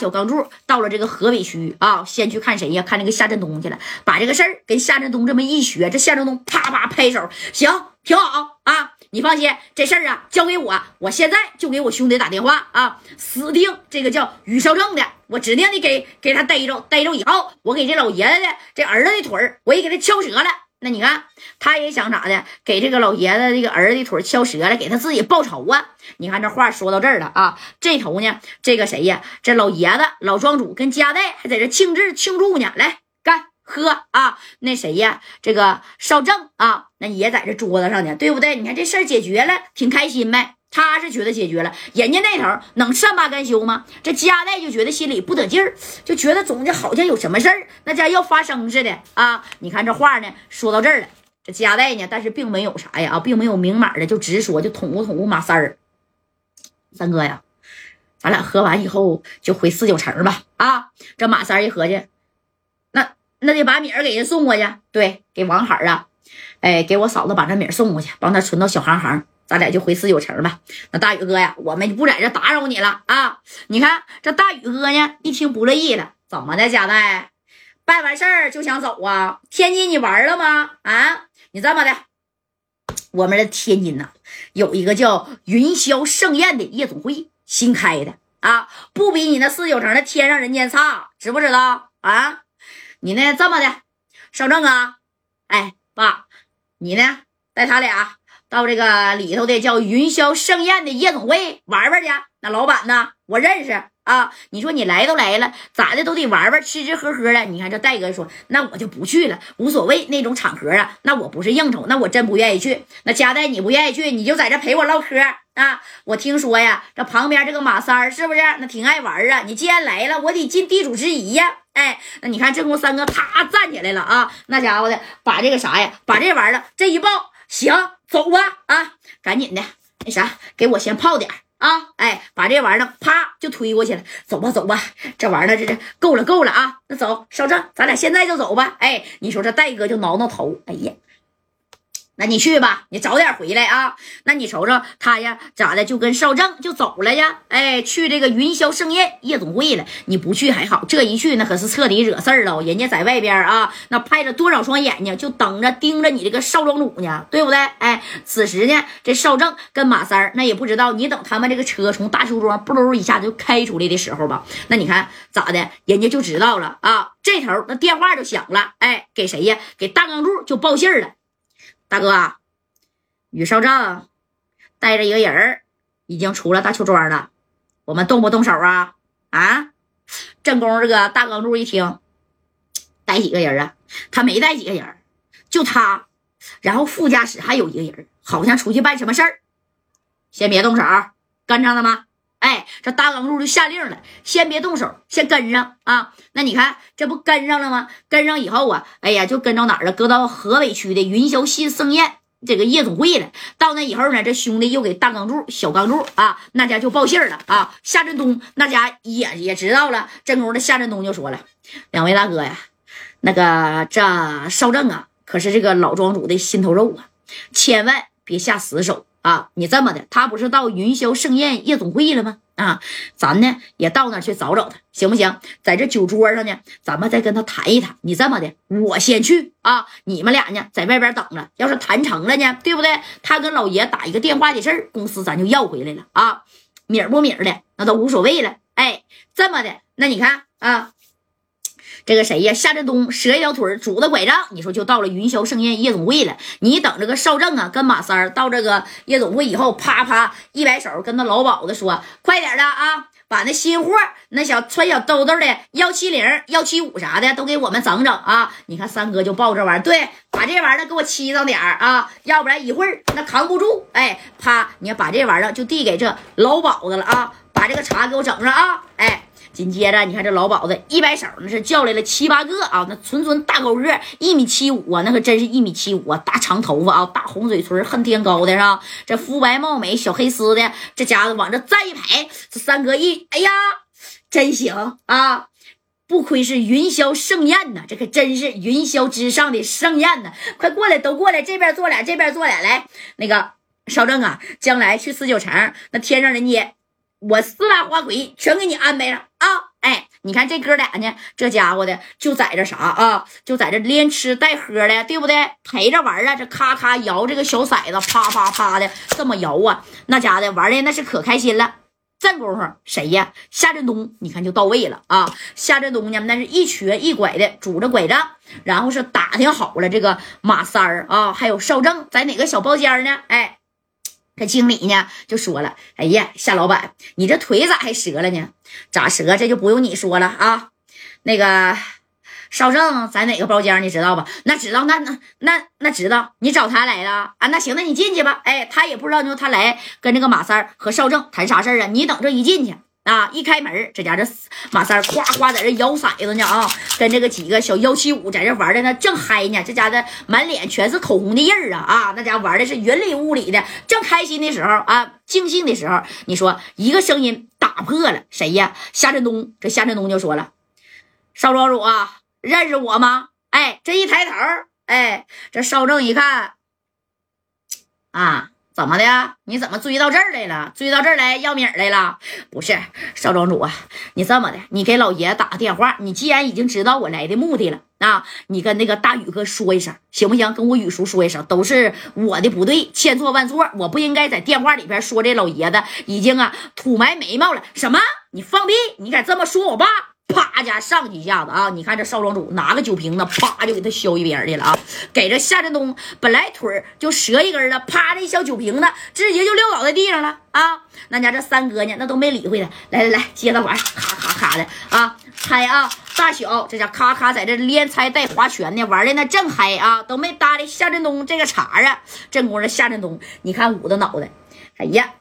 小钢柱到了这个河北区啊，先去看谁呀？看那个夏振东去了，把这个事儿跟夏振东这么一学，这夏振东啪啪拍手，行，挺好啊，你放心，这事儿啊交给我，我现在就给我兄弟打电话啊，死定这个叫于少正的，我指定得给给他逮着，逮着以后，我给这老爷子的这儿子的腿儿，我也给他敲折了。那你看，他也想咋的？给这个老爷子这个儿子腿敲折了，给他自己报仇啊！你看这话说到这儿了啊，这头呢，这个谁呀？这老爷子老庄主跟家代还在这庆祝庆祝呢，来干喝啊！那谁呀？这个少正啊，那也在这桌子上呢，对不对？你看这事儿解决了，挺开心呗。他是觉得解决了，人家那头能善罢甘休吗？这家代就觉得心里不得劲儿，就觉得总的好像有什么事儿，那家要发生似的啊！你看这话呢，说到这儿了，这家代呢，但是并没有啥呀啊，并没有明码的就直说，就捅咕捅咕马三儿，三哥呀，咱俩喝完以后就回四九城吧啊！这马三一合计，那那得把米儿给人送过去，对，给王海啊，哎，给我嫂子把这米儿送过去，帮他存到小行行。咱俩就回四九城吧。那大宇哥呀，我们不在这打扰你了啊！你看这大宇哥呢，一听不乐意了，怎么的，贾代办完事儿就想走啊？天津你玩了吗？啊，你这么的，我们的天津呐，有一个叫云霄盛宴的夜总会，新开的啊，不比你那四九城的天上人间差，知不知道啊？你呢，这么的，少正啊，哎，爸，你呢，带他俩。到这个里头的叫云霄盛宴的夜总会玩玩去，那老板呢？我认识啊。你说你来都来了，咋的都得玩玩，吃吃喝喝的。你看这戴哥说，那我就不去了，无所谓那种场合啊。那我不是应酬，那我真不愿意去。那佳代你不愿意去，你就在这陪我唠嗑啊。我听说呀，这旁边这个马三儿是不是那挺爱玩啊？你既然来了，我得尽地主之谊呀。哎，那你看正宫三哥啪站起来了啊，那家伙的把这个啥呀，把这玩意儿这一抱，行。走吧，啊，赶紧的，那啥，给我先泡点啊！哎，把这玩意儿啪就推过去了。走吧，走吧，这玩意儿这这够了，够了啊！那走，少正，咱俩现在就走吧。哎，你说这戴哥就挠挠头，哎呀。那你去吧，你早点回来啊！那你瞅瞅他呀，咋的就跟少正就走了呀？哎，去这个云霄盛宴夜总会了。你不去还好，这一去那可是彻底惹事儿了。人家在外边啊，那派了多少双眼睛，就等着盯着你这个少庄主呢，对不对？哎，此时呢，这少正跟马三儿那也不知道，你等他们这个车从大邱庄不噜一下就开出来的时候吧，那你看咋的，人家就知道了啊。这头那电话就响了，哎，给谁呀？给大钢柱就报信儿了。大哥，宇少正带着一个人儿已经出了大邱庄了，我们动不动手啊？啊！正宫这个大钢柱一听，带几个人啊？他没带几个人，就他，然后副驾驶还有一个人，好像出去办什么事儿。先别动手，跟上了吗？哎，这大钢柱就下令了，先别动手，先跟上啊！那你看，这不跟上了吗？跟上以后啊，哎呀，就跟到哪儿了？搁到河北区的云霄戏盛宴这个夜总会了。到那以后呢，这兄弟又给大钢柱、小钢柱啊，那家就报信了啊。夏振东那家也也知道了，正宫的夏振东就说了：“两位大哥呀，那个这少正啊，可是这个老庄主的心头肉啊，千万别下死手。”啊，你这么的，他不是到云霄盛宴夜总会了吗？啊，咱呢也到那去找找他，行不行？在这酒桌上呢，咱们再跟他谈一谈。你这么的，我先去啊，你们俩呢在外边等着。要是谈成了呢，对不对？他跟老爷打一个电话的事儿，公司咱就要回来了啊，米儿不米儿的那都无所谓了。哎，这么的，那你看啊。这个谁呀？夏振东折一条腿，拄着拐杖，你说就到了云霄盛宴夜总会了。你等这个少正啊，跟马三儿到这个夜总会以后，啪啪一摆手，跟那老鸨子说：“快点的啊，把那新货，那小穿小兜兜的幺七零、幺七五啥的都给我们整整啊！你看三哥就抱这玩意儿，对，把这玩意儿给我沏上点儿啊，要不然一会儿那扛不住。哎，啪，你要把这玩意儿就递给这老鸨子了啊，把这个茶给我整上啊，哎。”紧接着，你看这老鸨子一摆手，那是叫来了七八个啊，那纯纯大高个，一米七五啊，那可真是一米七五啊，大长头发啊，大红嘴唇，恨天高的是吧？这肤白貌美，小黑丝的，这家伙往这站一排，这三哥一，哎呀，真行啊！不愧是云霄盛宴呐，这可真是云霄之上的盛宴呐！快过来，都过来，这边坐俩，这边坐俩，来，那个少正啊，将来去四九城那天上人家。我四大花魁全给你安排上啊！哎，你看这哥俩呢，这家伙的就在这啥啊，就在这连吃带喝的，对不对？陪着玩啊，这咔咔摇这个小骰子，啪啪啪的这么摇啊，那家的玩的那是可开心了。这功夫谁呀？夏振东，你看就到位了啊！夏振东呢，那是一瘸一拐的拄着拐杖，然后是打听好了这个马三儿啊，还有邵正在哪个小包间呢？哎。这经理呢就说了：“哎呀，夏老板，你这腿咋还折了呢？咋折？这就不用你说了啊。那个邵正在哪个包间？你知道吧？那知道，那那那那知道。你找他来了啊？那行，那你进去吧。哎，他也不知道，就他来跟这个马三和邵正谈啥事儿啊？你等着一进去。”啊！一开门，这家这马三夸夸在这摇骰子呢啊，跟这个几个小幺七五在这玩的那正嗨呢。这家的满脸全是口红的印儿啊啊！那家玩的是云里雾里的，正开心的时候啊，尽兴的时候，你说一个声音打破了，谁呀？夏振东。这夏振东就说了：“邵庄主啊，认识我吗？”哎，这一抬头，哎，这邵正一看，啊。怎么的？你怎么追到这儿来了？追到这儿来要米儿来了？不是少庄主啊，你这么的，你给老爷打个电话。你既然已经知道我来的目的了啊，你跟那个大宇哥说一声，行不行？跟我宇叔说一声，都是我的不对，千错万错，我不应该在电话里边说这老爷子已经啊土埋眉毛了。什么？你放屁！你敢这么说我爸？啪家上几下子啊！你看这少庄主拿个酒瓶子，啪就给他削一边去了啊！给这夏振东本来腿就折一根了，啪这一小酒瓶子直接就撂倒在地上了啊！那家这三哥呢，那都没理会他，来来来，接着玩，咔咔咔的啊！猜啊，大小这家咔咔在这连猜带划拳呢，玩的那正嗨啊，都没搭理夏振东这个茬啊！正宫这夏振东，你看捂着脑袋，哎呀！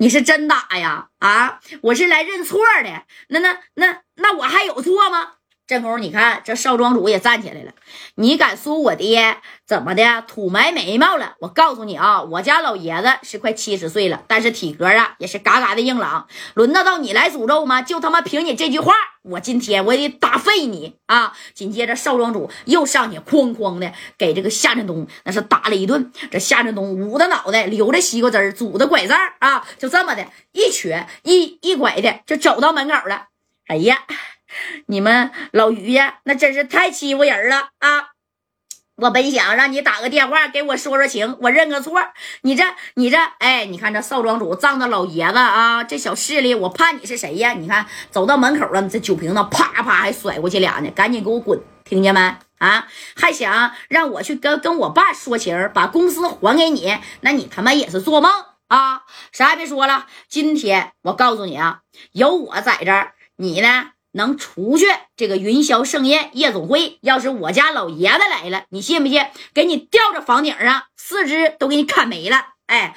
你是真打呀？啊，我是来认错的。那那那那我还有错吗？这功夫你看，这少庄主也站起来了。你敢说我爹怎么的土埋眉毛了？我告诉你啊，我家老爷子是快七十岁了，但是体格啊也是嘎嘎的硬朗。轮得到你来诅咒吗？就他妈凭你这句话，我今天我也得打废你啊！紧接着少庄主又上去哐哐的给这个夏振东那是打了一顿。这夏振东捂着脑袋，流着西瓜汁儿拄着拐杖啊，就这么的一瘸一一拐的就走到门口了。哎呀！你们老于呀，那真是太欺负人了啊！我本想让你打个电话给我说说情，我认个错。你这，你这，哎，你看这少庄主仗着老爷子啊，这小势力，我怕你是谁呀？你看走到门口了，这酒瓶子啪啪还甩过去俩呢，赶紧给我滚，听见没？啊，还想让我去跟跟我爸说情，把公司还给你？那你他妈也是做梦啊！啥也别说了，今天我告诉你啊，有我在这儿，你呢？能出去这个云霄盛宴夜总会，要是我家老爷子来了，你信不信？给你吊着房顶上，四肢都给你砍没了！哎。